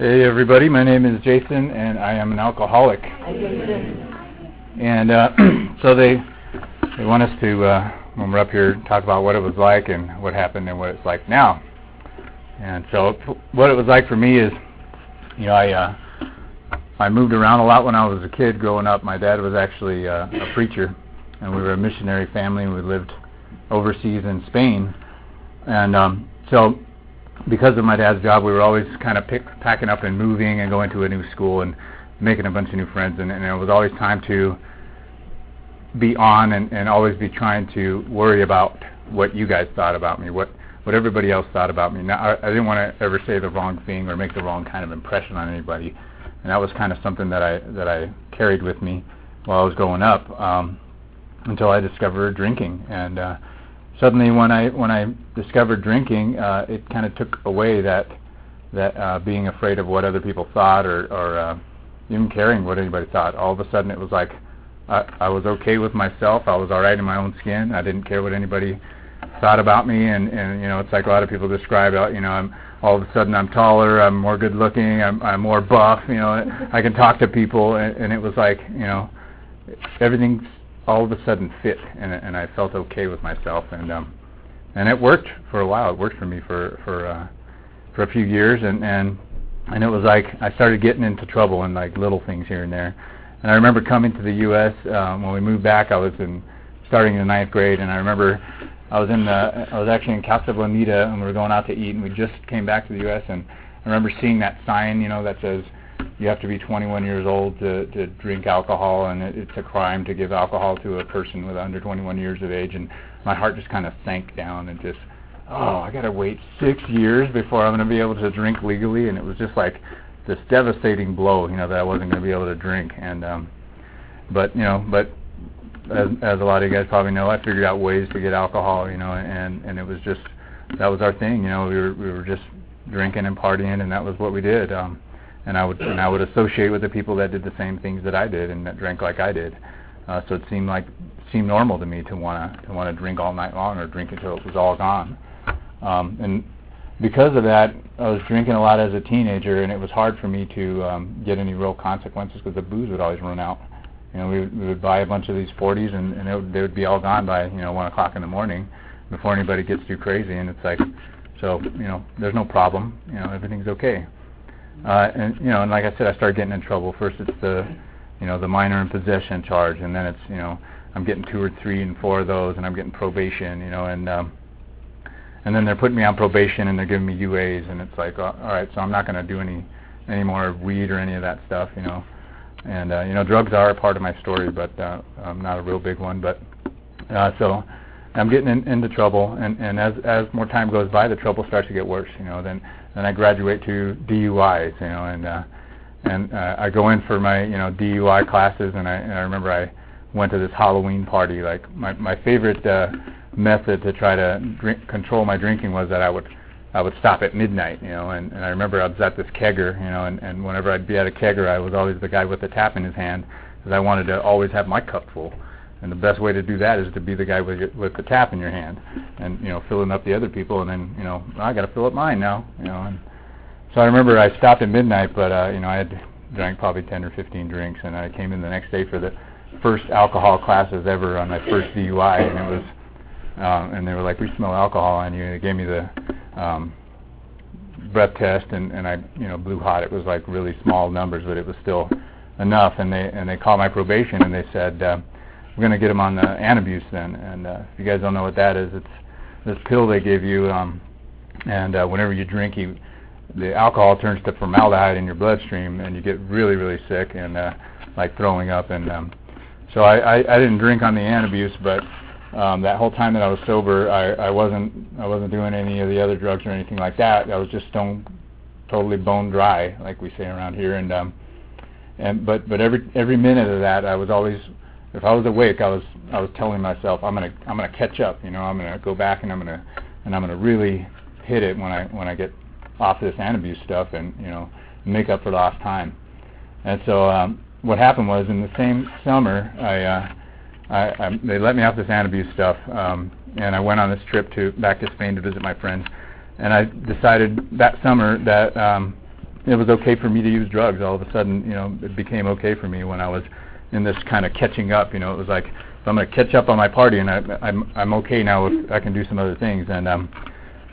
Hey everybody, my name is Jason and I am an alcoholic. And uh, so they they want us to uh, when we're up here talk about what it was like and what happened and what it's like now. And so what it was like for me is, you know, I uh, I moved around a lot when I was a kid growing up. My dad was actually uh, a preacher, and we were a missionary family. and We lived overseas in Spain, and um, so because of my dad's job, we were always kind of pick, packing up and moving and going to a new school and making a bunch of new friends. And, and it was always time to be on and, and always be trying to worry about what you guys thought about me, what what everybody else thought about me. Now, I, I didn't want to ever say the wrong thing or make the wrong kind of impression on anybody, and that was kind of something that I that I carried with me while I was growing up um, until I discovered drinking. And uh, suddenly, when I when I discovered drinking, uh, it kind of took away that that uh, being afraid of what other people thought or or uh, even caring what anybody thought. All of a sudden, it was like I, I was okay with myself. I was all right in my own skin. I didn't care what anybody thought about me and and you know it's like a lot of people describe you know I'm all of a sudden I'm taller I'm more good looking I'm I'm more buff you know I can talk to people and, and it was like you know everything all of a sudden fit and and I felt okay with myself and um and it worked for a while. It worked for me for for uh for a few years and and and it was like I started getting into trouble in like little things here and there. And I remember coming to the US um when we moved back I was in starting in the ninth grade and I remember I was in the I was actually in Casa Bonita and we were going out to eat and we just came back to the US and I remember seeing that sign, you know, that says you have to be 21 years old to to drink alcohol and it, it's a crime to give alcohol to a person with under 21 years of age and my heart just kind of sank down and just oh, I got to wait 6 years before I'm going to be able to drink legally and it was just like this devastating blow, you know, that I wasn't going to be able to drink and um but, you know, but as, as a lot of you guys probably know, I figured out ways to get alcohol, you know, and and it was just that was our thing, you know. We were we were just drinking and partying, and that was what we did. Um, and I would and I would associate with the people that did the same things that I did and that drank like I did. Uh, so it seemed like seemed normal to me to want to to drink all night long or drink until it was all gone. Um, and because of that, I was drinking a lot as a teenager, and it was hard for me to um, get any real consequences because the booze would always run out you know, we, we would buy a bunch of these 40s, and, and it would, they would be all gone by you know one o'clock in the morning before anybody gets too crazy. And it's like, so you know, there's no problem. You know, everything's okay. Uh, and you know, and like I said, I started getting in trouble. First, it's the you know the minor in possession charge, and then it's you know I'm getting two or three and four of those, and I'm getting probation. You know, and um, and then they're putting me on probation, and they're giving me UAs, and it's like, uh, all right, so I'm not going to do any any more weed or any of that stuff. You know. And uh, you know, drugs are a part of my story, but uh, um, not a real big one. But uh, so I'm getting in, into trouble, and and as as more time goes by, the trouble starts to get worse. You know, then then I graduate to DUIs. You know, and uh, and uh, I go in for my you know DUI classes, and I and I remember I went to this Halloween party. Like my my favorite uh, method to try to drink, control my drinking was that I would I would stop at midnight, you know, and, and I remember I was at this kegger, you know, and, and whenever I'd be at a kegger, I was always the guy with the tap in his hand because I wanted to always have my cup full. And the best way to do that is to be the guy with your, with the tap in your hand, and you know, filling up the other people, and then you know, I got to fill up mine now, you know. And so I remember I stopped at midnight, but uh, you know, I had drank probably 10 or 15 drinks, and I came in the next day for the first alcohol classes ever on my first DUI, and it was, um, and they were like, "We smell alcohol on you." And they gave me the um, breath test, and, and I, you know, blew hot. It was like really small numbers, but it was still enough. And they and they called my probation, and they said, uh, "We're going to get him on the Antabuse then." And uh, if you guys don't know what that is, it's this pill they give you, um, and uh, whenever you drink, you the alcohol turns to formaldehyde in your bloodstream, and you get really, really sick and uh, like throwing up. And um, so I, I, I didn't drink on the Antabuse, but um, that whole time that I was sober, I, I wasn't I wasn't doing any of the other drugs or anything like that. I was just stone totally bone dry, like we say around here. And um, and but but every every minute of that, I was always if I was awake, I was I was telling myself I'm gonna I'm gonna catch up. You know, I'm gonna go back and I'm gonna and I'm gonna really hit it when I when I get off this Antabuse stuff and you know make up for lost time. And so um, what happened was in the same summer, I uh, I, I, they let me off this Antabuse stuff, um, and I went on this trip to back to Spain to visit my friends. And I decided that summer that um, it was okay for me to use drugs. All of a sudden, you know, it became okay for me when I was in this kind of catching up. You know, it was like if I'm going to catch up on my party, and I, I'm I'm okay now. If I can do some other things, and um,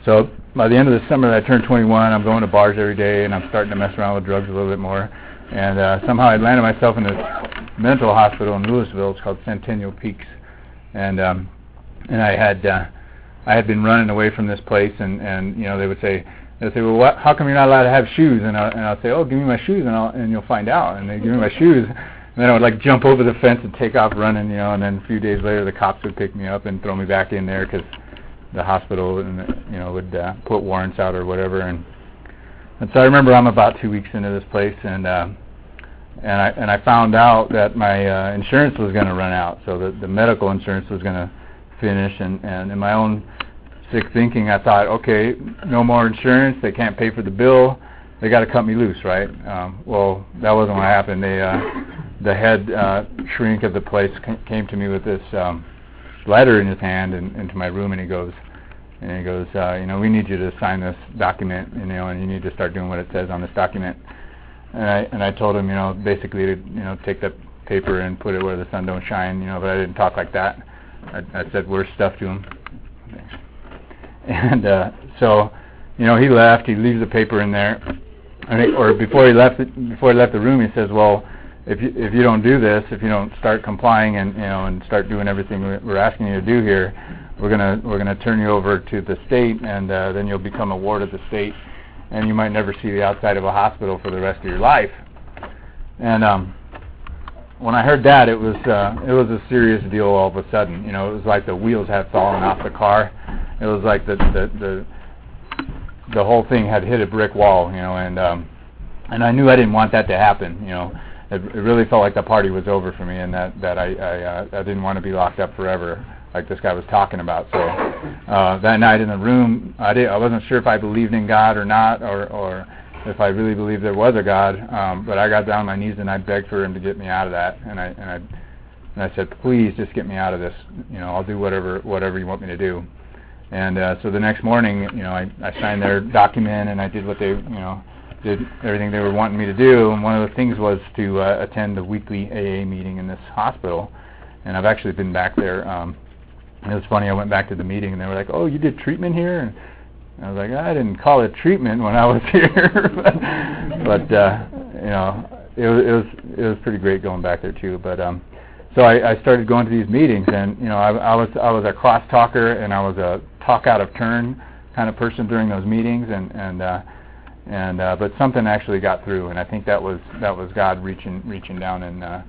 so by the end of the summer I turned 21, I'm going to bars every day, and I'm starting to mess around with drugs a little bit more. And uh, somehow I landed myself in this mental hospital in Louisville. It's called Centennial Peaks, and um, and I had uh, I had been running away from this place, and and you know they would say they'd say, well, what, how come you're not allowed to have shoes? And I and I'll say, oh, give me my shoes, and I'll and you'll find out. And they give me my shoes, then I would like jump over the fence and take off running, you know. And then a few days later, the cops would pick me up and throw me back in there because the hospital, and you know, would uh, put warrants out or whatever. And and so I remember I'm about two weeks into this place, and uh, and I and I found out that my uh, insurance was going to run out, so the the medical insurance was going to finish, and and in my own sick thinking, I thought, okay, no more insurance, they can't pay for the bill, they got to cut me loose, right? Um, well, that wasn't what happened. They uh, the head uh, shrink of the place came to me with this um, letter in his hand and into my room, and he goes. And he goes, uh, you know, we need you to sign this document, you know, and you need to start doing what it says on this document and I and I told him, you know, basically to you know take that paper and put it where the sun don't shine, you know, but I didn't talk like that. I, I said worse stuff to him. And uh, so, you know, he left. He leaves the paper in there, and he, or before he left, the, before he left the room, he says, "Well, if you if you don't do this, if you don't start complying and you know and start doing everything we're asking you to do here, we're gonna we're gonna turn you over to the state, and uh, then you'll become a ward of the state." and you might never see the outside of a hospital for the rest of your life. And um, when I heard that, it was uh, it was a serious deal. All of a sudden, you know, it was like the wheels had fallen off the car. It was like the the the, the whole thing had hit a brick wall, you know, and um, and I knew I didn't want that to happen. You know, it, it really felt like the party was over for me, and that that I I, uh, I didn't want to be locked up forever like this guy was talking about. So uh, that night in the room, I did I wasn't sure if I believed in God or not, or or if I really believed there was a God. Um, but I got down on my knees and I begged for him to get me out of that, and I and I and I said, please just get me out of this. You know, I'll do whatever whatever you want me to do. And uh, so the next morning, you know, I, I signed their document and I did what they, you know, did everything they were wanting me to do. And one of the things was to uh, attend the weekly AA meeting in this hospital. And I've actually been back there um, it was funny. I went back to the meeting and they were like, "Oh, you did treatment here?" And I was like, "I didn't call it treatment when I was here," but, uh, you know, it was it was it was pretty great going back there too. But um, so I, I started going to these meetings, and you know, I, I was I was a cross talker and I was a talk out of turn kind of person during those meetings, and and uh, and uh, but something actually got through, and I think that was that was God reaching reaching down and. Uh,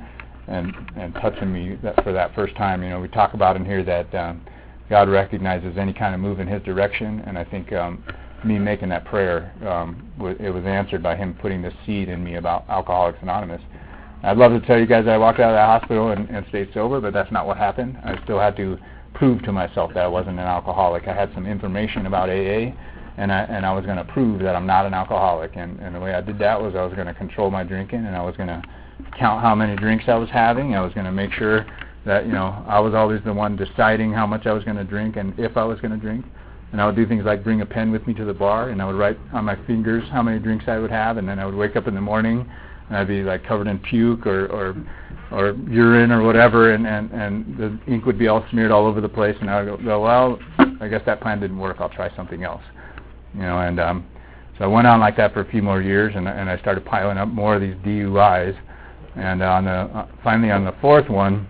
and and touching me that for that first time. You know, we talk about in here that um, God recognizes any kind of move in His direction, and I think um, me making that prayer, um, w- it was answered by Him putting this seed in me about Alcoholics Anonymous. I'd love to tell you guys I walked out of that hospital and, and stayed sober, but that's not what happened. I still had to prove to myself that I wasn't an alcoholic. I had some information about AA, and I and I was going to prove that I'm not an alcoholic. And, and the way I did that was I was going to control my drinking, and I was going to count how many drinks I was having. I was going to make sure that you know I was always the one deciding how much I was going to drink and if I was going to drink. And I would do things like bring a pen with me to the bar, and I would write on my fingers how many drinks I would have, and then I would wake up in the morning, and I'd be like covered in puke or or, or urine or whatever, and, and and the ink would be all smeared all over the place, and I would go, well, I guess that plan didn't work. I'll try something else, you know. And um, so I went on like that for a few more years, and and I started piling up more of these DUIs and on the uh, finally on the fourth one,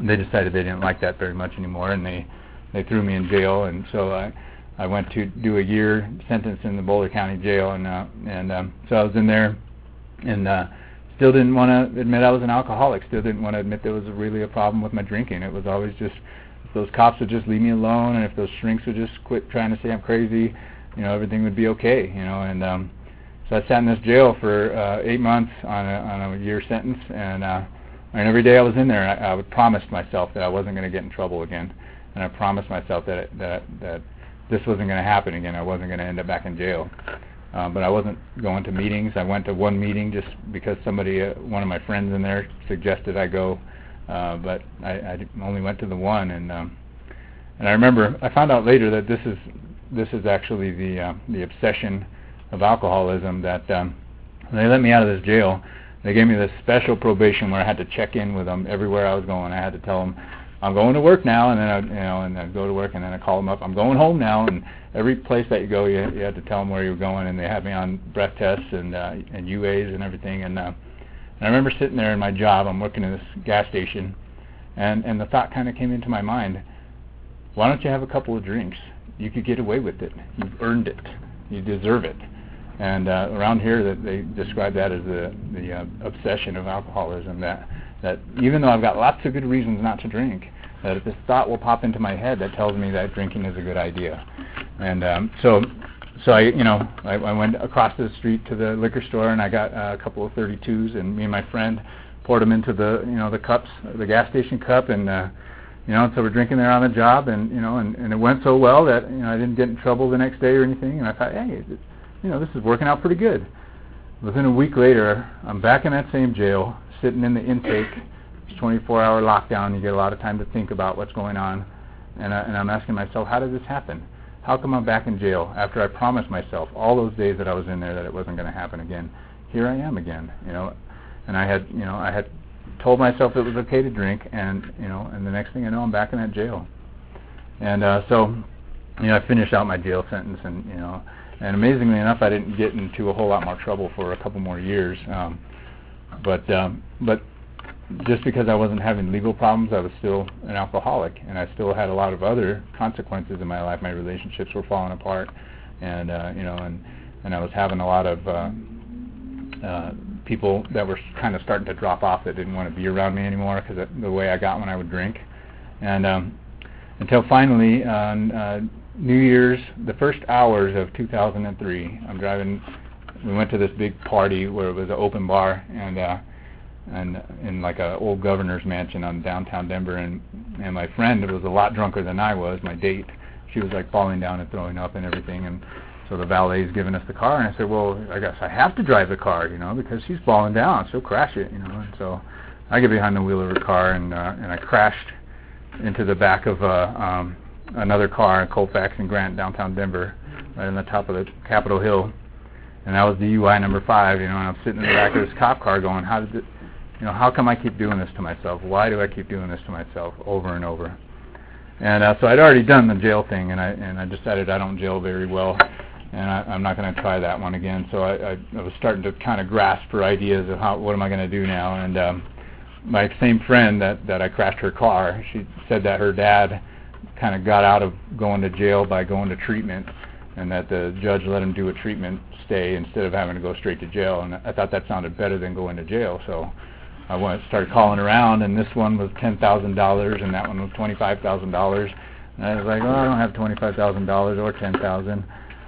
they decided they didn't like that very much anymore, and they they threw me in jail. And so I I went to do a year sentence in the Boulder County Jail, and uh, and um, so I was in there, and uh, still didn't want to admit I was an alcoholic. Still didn't want to admit there was really a problem with my drinking. It was always just if those cops would just leave me alone, and if those shrinks would just quit trying to say I'm crazy, you know, everything would be okay. You know, and um, so I sat in this jail for uh, eight months on a, on a year sentence, and uh, and every day I was in there, I, I would promise myself that I wasn't going to get in trouble again, and I promised myself that it, that that this wasn't going to happen again. I wasn't going to end up back in jail. Um, but I wasn't going to meetings. I went to one meeting just because somebody, uh, one of my friends in there, suggested I go. Uh, but I, I only went to the one, and um, and I remember I found out later that this is this is actually the uh, the obsession of alcoholism that um, they let me out of this jail. They gave me this special probation where I had to check in with them everywhere I was going. I had to tell them I'm going to work now, and then I, you know, and I go to work, and then I call them up. I'm going home now, and every place that you go, you, you had to tell them where you were going, and they had me on breath tests and uh, and UAs and everything. And, uh, and I remember sitting there in my job. I'm working in this gas station, and and the thought kind of came into my mind: Why don't you have a couple of drinks? You could get away with it. You've earned it. You deserve it. And uh, around here, that they describe that as the the uh, obsession of alcoholism. That that even though I've got lots of good reasons not to drink, that this thought will pop into my head that tells me that drinking is a good idea. And um, so, so I, you know, I, I went across the street to the liquor store and I got uh, a couple of 32s, and me and my friend poured them into the, you know, the cups, the gas station cup, and uh, you know, and so we're drinking there on the job, and you know, and, and it went so well that you know I didn't get in trouble the next day or anything, and I thought, hey, you know, this is working out pretty good. Within a week later, I'm back in that same jail, sitting in the intake 24-hour lockdown. You get a lot of time to think about what's going on, and, I, and I'm asking myself, how did this happen? How come I'm back in jail after I promised myself all those days that I was in there that it wasn't going to happen again? Here I am again, you know, and I had, you know, I had told myself it was okay to drink, and you know, and the next thing I know, I'm back in that jail. And uh, so, you know, I finished out my jail sentence, and you know, and amazingly enough, I didn't get into a whole lot more trouble for a couple more years. Um, but um, but just because I wasn't having legal problems, I was still an alcoholic, and I still had a lot of other consequences in my life. My relationships were falling apart, and uh, you know, and and I was having a lot of uh, uh, people that were kind of starting to drop off that didn't want to be around me anymore because the way I got when I would drink, and um, until finally on uh, New Year's, the first hours of 2003, I'm driving. We went to this big party where it was an open bar, and uh, and in like a old governor's mansion on downtown Denver and and my friend was a lot drunker than I was my date she was like falling down and throwing up and everything and so the valet's giving us the car and I said well I guess I have to drive the car you know because she's falling down she'll crash it you know and so I get behind the wheel of her car and uh, and I crashed into the back of uh, um, another car in Colfax and Grant downtown Denver right on the top of the Capitol Hill and that was DUI number five you know and I'm sitting in the back of this cop car going how did it you know, how come I keep doing this to myself? Why do I keep doing this to myself over and over? And uh, so I'd already done the jail thing, and I and I decided I don't jail very well, and I, I'm not going to try that one again. So I, I, I was starting to kind of grasp for ideas of how what am I going to do now. And um, my same friend that that I crashed her car, she said that her dad kind of got out of going to jail by going to treatment, and that the judge let him do a treatment stay instead of having to go straight to jail. And I thought that sounded better than going to jail. So I went started calling around, and this one was ten thousand dollars, and that one was twenty five thousand dollars. And I was like, oh, I don't have twenty five thousand dollars or ten thousand.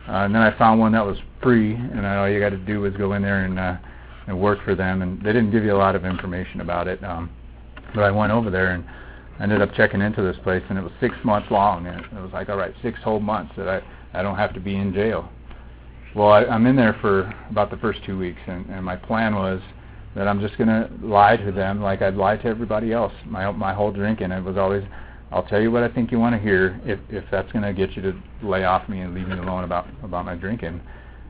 Uh, and then I found one that was free, and all you got to do was go in there and uh, and work for them. And they didn't give you a lot of information about it, um, but I went over there and ended up checking into this place, and it was six months long. And it was like, all right, six whole months that I I don't have to be in jail. Well, I, I'm in there for about the first two weeks, and, and my plan was that I'm just to lie to them like I'd lie to everybody else. My my whole drinking it was always, I'll tell you what I think you want to hear if if that's going to get you to lay off me and leave me alone about about my drinking.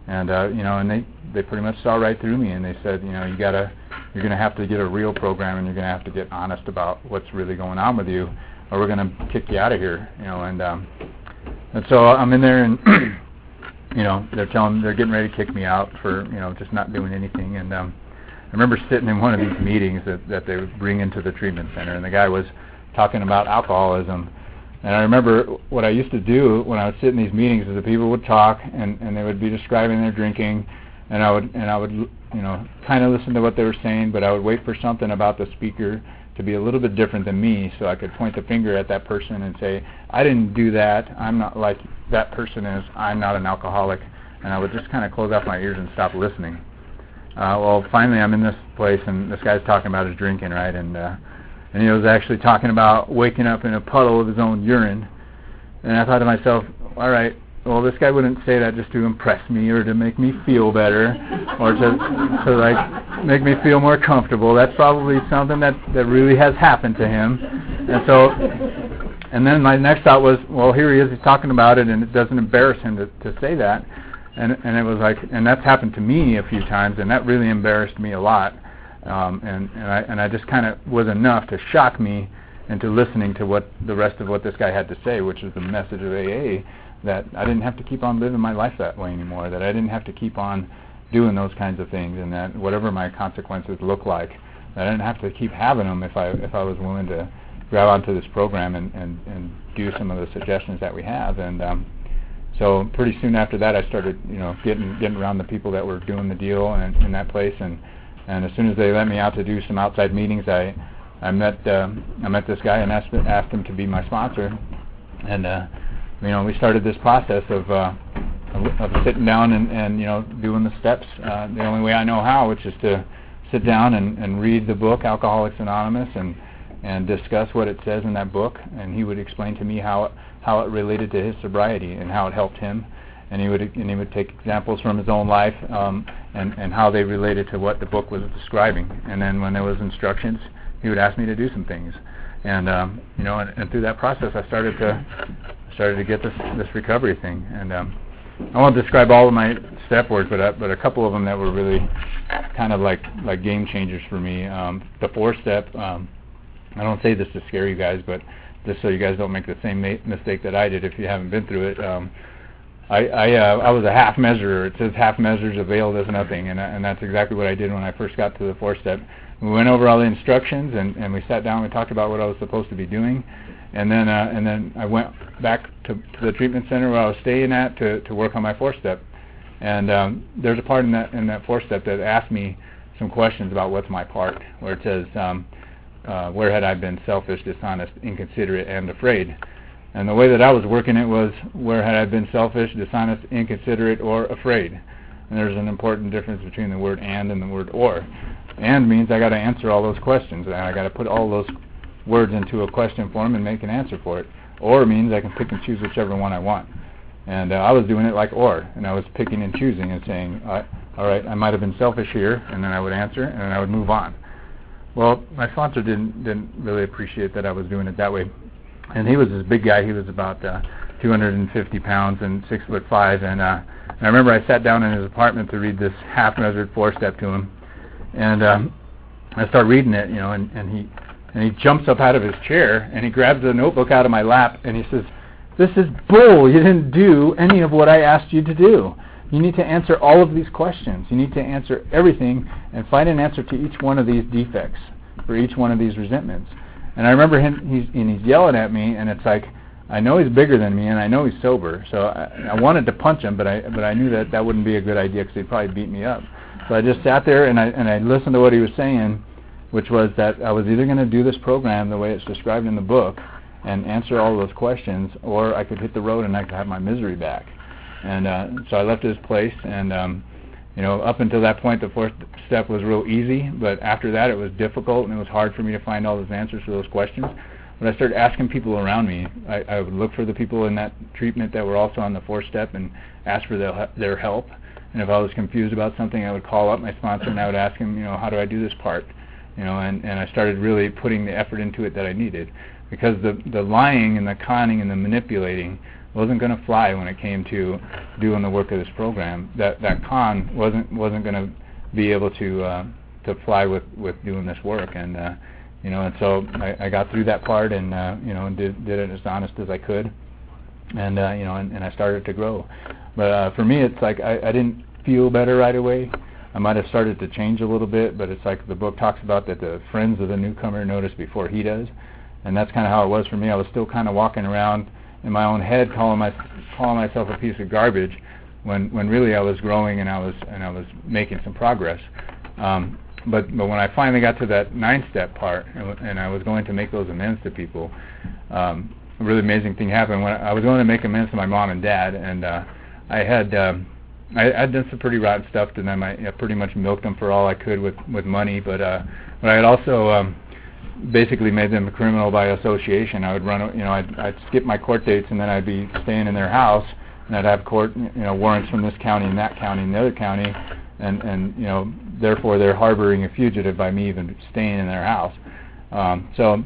And uh, you know, and they they pretty much saw right through me, and they said, you know, you gotta, you're going to have to get a real program, and you're going to have to get honest about what's really going on with you, or we're going to kick you out of here. You know, and um, and so I'm in there, and you know, they're telling, they're getting ready to kick me out for you know just not doing anything, and um, I remember sitting in one of these meetings that, that they would bring into the treatment center, and the guy was talking about alcoholism. And I remember what I used to do when I would sit in these meetings is the people would talk and, and they would be describing their drinking, and I would and I would you know kind of listen to what they were saying, but I would wait for something about the speaker to be a little bit different than me, so I could point the finger at that person and say, I didn't do that. I'm not like that person is. I'm not an alcoholic, and I would just kind of close off my ears and stop listening uh, well, finally I'm in this place, and this guy's talking about his drinking, right? And uh, and he was actually talking about waking up in a puddle of his own urine. And I thought to myself, all right, well, this guy wouldn't say that just to impress me or to make me feel better or to to like make me feel more comfortable. That's probably something that that really has happened to him. And so and then my next thought was, well, here he is, he's talking about it, and it doesn't embarrass him to, to say that. and and it was like, and that's happened to me a few times, and that really embarrassed me a lot. Um, and and I and I just kind of was enough to shock me into listening to what the rest of what this guy had to say, which was the message of AA that I didn't have to keep on living my life that way anymore, that I didn't have to keep on doing those kinds of things, and that whatever my consequences look like, that I didn't have to keep having them if I if I was willing to grab onto this program and and and do some of the suggestions that we have, and um, so pretty soon after that, I started you know getting getting around the people that were doing the deal and in that place, and and as soon as they let me out to do some outside meetings, I I met uh, I met this guy and asked asked him to be my sponsor, and uh, you know we started this process of uh, of sitting down and and you know doing the steps uh, the only way I know how, which is to sit down and and read the book Alcoholics Anonymous and and discuss what it says in that book, and he would explain to me how how it related to his sobriety and how it helped him and he would and he would take examples from his own life um, and and how they related to what the book was describing. And then when there was instructions, he would ask me to do some things, and um, you know, and, and through that process, I started to started to get this this recovery thing. And um, I won't describe all of my step words, but uh, but a couple of them that were really kind of like like game changers for me. Um, the four step. Um, I don't say this to scare you guys, but just so you guys don't make the same ma- mistake that I did if you haven't been through it. Um, I I, uh, I was a half measurer. It says half measures avail does nothing, and and that's exactly what I did when I first got to the four step. We went over all the instructions and, and we sat down and talked about what I was supposed to be doing and then uh, and then I went back to, to the treatment center where I was staying at to, to work on my four step. And um, there's a part in that in that four step that asked me some questions about what's my part where it says um, uh, where had I been selfish dishonest inconsiderate and afraid and the way that I was working it was where had I been selfish dishonest inconsiderate or afraid and there's an important difference between the word and and the word or and means I got to answer all those questions, and I got to put all those words into a question form and make an answer for it. Or means I can pick and choose whichever one I want. And uh, I was doing it like or, and I was picking and choosing and saying, all right, I might have been selfish here, and then I would answer, and then I would move on. Well, my sponsor didn't didn't really appreciate that I was doing it that way, and he was this big guy. He was about uh, 250 pounds and six foot five, and, uh, and I remember I sat down in his apartment to read this half-measured four-step to him, and um, I start reading it, you know, and, and he and he jumps up out of his chair and he grabs the notebook out of my lap and he says, "This is bull. You didn't do any of what I asked you to do. You need to answer all of these questions. You need to answer everything and find an answer to each one of these defects for each one of these resentments." And I remember him he's and he's yelling at me and it's like I know he's bigger than me and I know he's sober. So I, I wanted to punch him, but I but I knew that that wouldn't be a good idea because he'd probably beat me up. So I just sat there and I and I listened to what he was saying, which was that I was either going to do this program the way it's described in the book and answer all those questions, or I could hit the road and I could have my misery back. And uh, so I left his place, and um, you know, up until that point, the fourth step was real easy, but after that, it was difficult and it was hard for me to find all those answers to those questions. But I started asking people around me. I, I would look for the people in that treatment that were also on the fourth step and ask for their, their help and if I was confused about something, I would call up my sponsor and I would ask him, you know, how do I do this part? You know, and, and I started really putting the effort into it that I needed. Because the, the lying and the conning and the manipulating wasn't going to fly when it came to doing the work of this program. That that con wasn't wasn't going to be able to uh, to fly with with doing this work. And uh, you know, and so I, I got through that part and uh, you know, and did did it as honest as I could. And uh, you know, and, and I started to grow. But uh, for me, it's like I, I didn't feel better right away. I might have started to change a little bit, but it's like the book talks about that the friends of the newcomer notice before he does, and that's kind of how it was for me. I was still kind of walking around in my own head, calling my calling myself a piece of garbage, when when really I was growing and I was and I was making some progress. Um, but but when I finally got to that nine step part, and, and I was going to make those amends to people, um, a really amazing thing happened. When I was going to make amends to my mom and dad, and uh, I had um, I, I'd done some pretty rotten stuff to them. I, I pretty much milked them for all I could with with money, but uh, but I had also um, basically made them a criminal by association. I would run, you know, I'd, I'd skip my court dates and then I'd be staying in their house, and I'd have court, you know, warrants from this county and that county and the other county, and and you know, therefore they're harboring a fugitive by me even staying in their house. Um, so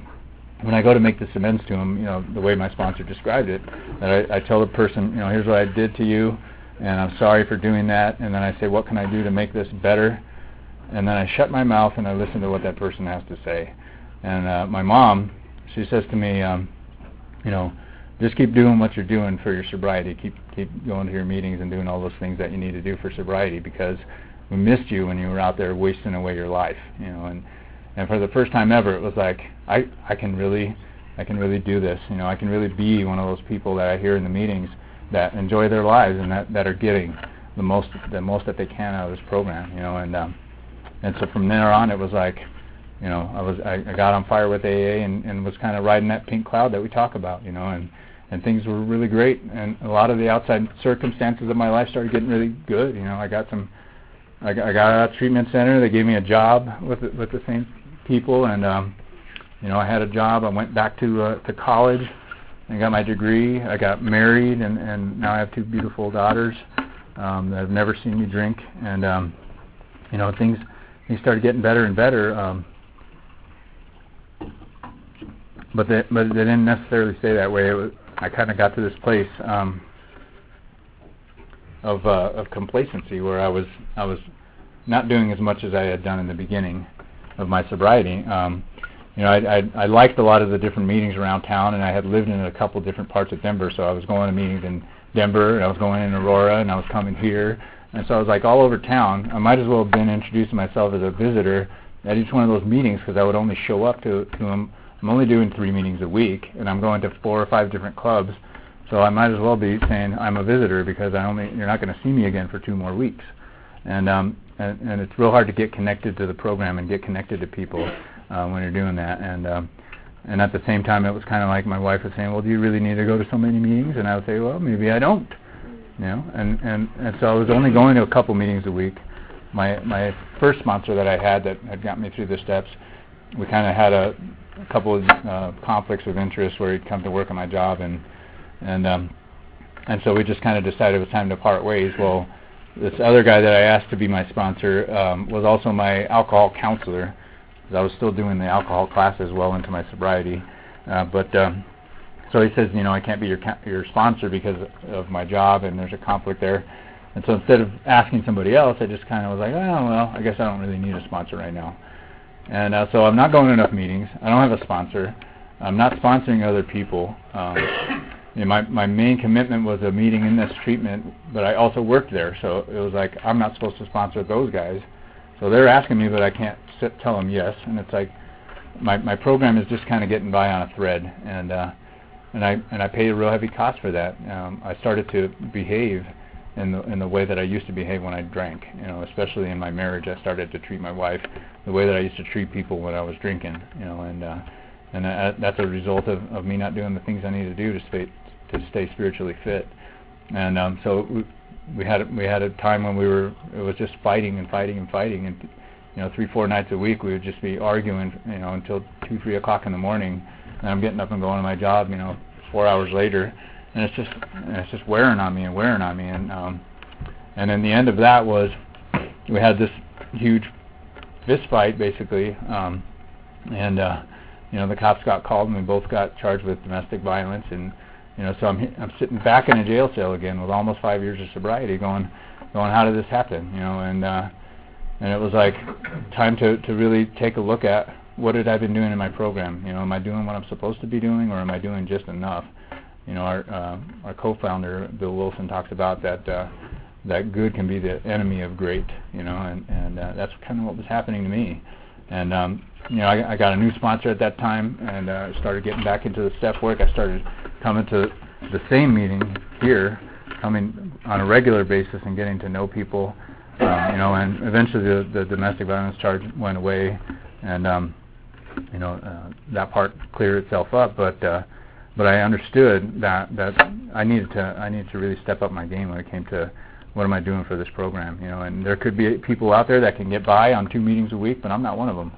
when I go to make this amends to them, you know, the way my sponsor described it, that I, I tell the person, you know, here's what I did to you and I'm sorry for doing that. And then I say, what can I do to make this better? And then I shut my mouth and I listen to what that person has to say. And uh, my mom, she says to me, um, you know, just keep doing what you're doing for your sobriety. Keep keep going to your meetings and doing all those things that you need to do for sobriety because we missed you when you were out there wasting away your life. You know, and and for the first time ever, it was like I I can really I can really do this. You know, I can really be one of those people that I hear in the meetings that enjoy their lives and that that are getting the most the most that they can out of this program. You know, and um, and so from there on, it was like, you know, I was I, I got on fire with AA and and was kind of riding that pink cloud that we talk about. You know, and and things were really great. And a lot of the outside circumstances of my life started getting really good. You know, I got some, I got, I got out treatment center. They gave me a job with the, with the same people, and um, you know, I had a job. I went back to uh, to college and got my degree. I got married, and and now I have two beautiful daughters um, that have never seen me drink. And um, you know, things things started getting better and better. Um, but they but they didn't necessarily stay that way. It was I kind of got to this place um, of uh, of complacency where I was I was not doing as much as I had done in the beginning of my sobriety. Um, you know, I, I I liked a lot of the different meetings around town, and I had lived in a couple different parts of Denver, so I was going to meetings in Denver, and I was going in Aurora, and I was coming here, and so I was like all over town. I might as well have been introducing myself as a visitor at each one of those meetings because I would only show up to to them I'm only doing three meetings a week, and I'm going to four or five different clubs. So I might as well be saying I'm a visitor because I only you're not going to see me again for two more weeks. And um, and, and it's real hard to get connected to the program and get connected to people uh, when you're doing that. And um, and at the same time, it was kind of like my wife was saying, well, do you really need to go to so many meetings? And I would say, well, maybe I don't. You know, and and and so I was only going to a couple meetings a week. My my first sponsor that I had that had got me through the steps, we kind of had a a couple of uh, conflicts of interest where he'd come to work on my job, and and um, and so we just kind of decided it was time to part ways. Well, this other guy that I asked to be my sponsor um, was also my alcohol counselor, because I was still doing the alcohol classes well into my sobriety. Uh, but um, so he says, you know, I can't be your your sponsor because of my job, and there's a conflict there. And so instead of asking somebody else, I just kind of was like, oh well, I guess I don't really need a sponsor right now. And uh, so I'm not going to enough meetings. I don't have a sponsor. I'm not sponsoring other people. Um, you know, my my main commitment was a meeting in this treatment, but I also worked there, so it was like I'm not supposed to sponsor those guys. So they're asking me, but I can't sit, tell them yes. And it's like my my program is just kind of getting by on a thread, and uh, and I and I paid a real heavy cost for that. Um, I started to behave in the in the way that I used to behave when I drank. You know, especially in my marriage, I started to treat my wife the way that I used to treat people when I was drinking. You know, and uh, and that, that's a result of, of me not doing the things I need to do to stay to stay spiritually fit. And um, so we, we had we had a time when we were it was just fighting and fighting and fighting and you know three four nights a week we would just be arguing you know until two three o'clock in the morning and I'm getting up and going to my job you know four hours later and it's just it's just wearing on me and wearing on me and um and then the end of that was we had this huge fist fight basically. Um and uh you know the cops got called and we both got charged with domestic violence. And you know so i'm i'm sitting back in a jail cell again with almost 5 years of sobriety going going how did this happen? You know and uh and it was like time to to really take a look at what had I been doing in my program? You know am I doing what I'm supposed to be doing or am I doing just enough? You know, our uh, our co-founder Bill Wilson talks about that uh, that good can be the enemy of great. You know, and and uh, that's kind of what was happening to me. And um, you know, I, I got a new sponsor at that time, and uh, started getting back into the step work. I started coming to the same meeting here, coming on a regular basis and getting to know people. Um, you know, and eventually the, the domestic violence charge went away, and um, you know uh, that part cleared itself up. But uh, but I understood that that I needed to I needed to really step up my game when it came to what am I doing for this program, you know. And there could be people out there that can get by on two meetings a week, but I'm not one of them,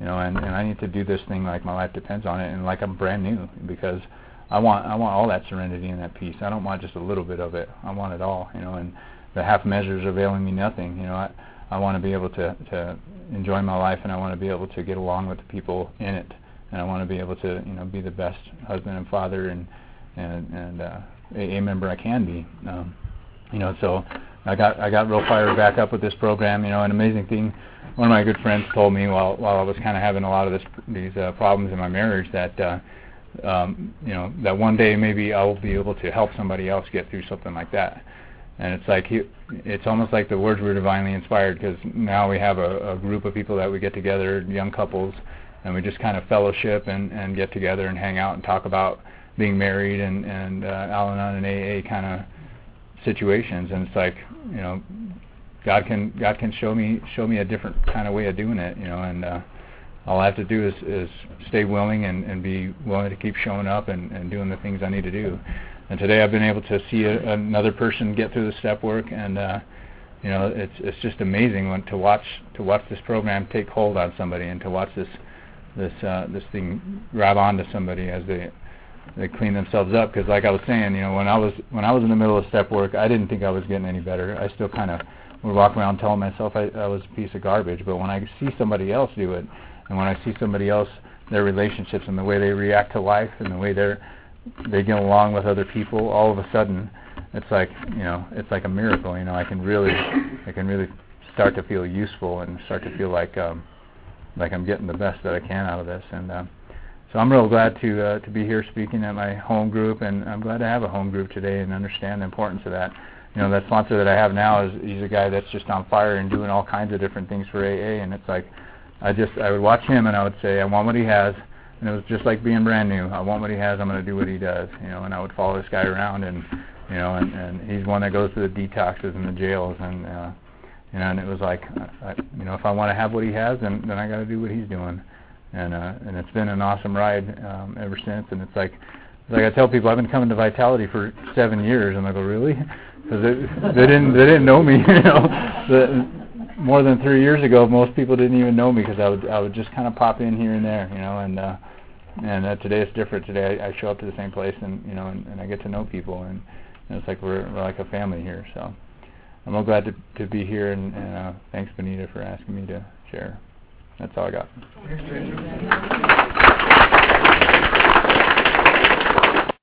you know. And and I need to do this thing like my life depends on it, and like I'm brand new because I want I want all that serenity and that peace. I don't want just a little bit of it. I want it all, you know. And the half measures availing me nothing, you know. I I want to be able to to enjoy my life, and I want to be able to get along with the people in it and I want to be able to you know be the best husband and father and and and uh, AA member I can be. Um, you know, so I got I got real fired back up with this program. You know, an amazing thing. One of my good friends told me while while I was kind of having a lot of this these uh, problems in my marriage that uh, um, you know that one day maybe I'll be able to help somebody else get through something like that. And it's like he, it's almost like the words were divinely inspired because now we have a, a group of people that we get together, young couples, and we just kind of fellowship and and get together and hang out and talk about being married and and uh, Al-Anon and AA kind of situations. And it's like you know, God can God can show me show me a different kind of way of doing it, you know, and uh, all I have to do is is stay willing and and be willing to keep showing up and and doing the things I need to do. And today I've been able to see a, another person get through the step work and. uh you know, it's it's just amazing when to watch to watch this program take hold on somebody and to watch this this uh, this thing grab onto somebody as they they clean themselves up. Because like I was saying, you know, when I was when I was in the middle of step work, I didn't think I was getting any better. I still kind of would walk around telling myself I, I was a piece of garbage. But when I see somebody else do it, and when I see somebody else their relationships and the way they react to life and the way they're they get along with other people, all of a sudden, it's like you know, it's like a miracle. You know, I can really I can really start to feel useful and start to feel like um, like I'm getting the best that I can out of this. And uh, so I'm real glad to uh, to be here speaking at my home group, and I'm glad to have a home group today and understand the importance of that. You know, that sponsor that I have now is he's a guy that's just on fire and doing all kinds of different things for AA, and it's like I just I would watch him and I would say I want what he has, and it was just like being brand new. I want what he has. I'm going to do what he does. You know, and I would follow this guy around and you know, and, and he's one that goes to the detoxes and the jails, and uh, you know, and it was like, I, you know, if I want to have what he has, then then I got to do what he's doing, and uh, and it's been an awesome ride um, ever since, and it's like, like I tell people, I've been coming to Vitality for seven years, and I go, really? Because they, they didn't they didn't know me, you know. The, more than three years ago, most people didn't even know me because I would I would just kind of pop in here and there, you know, and uh, and uh, today it's different. Today I, I show up to the same place and you know and, and I get to know people and and it's like we're, we're like a family here. So I'm real glad to to be here, and, and uh, thanks Benita for asking me to share. That's all I got.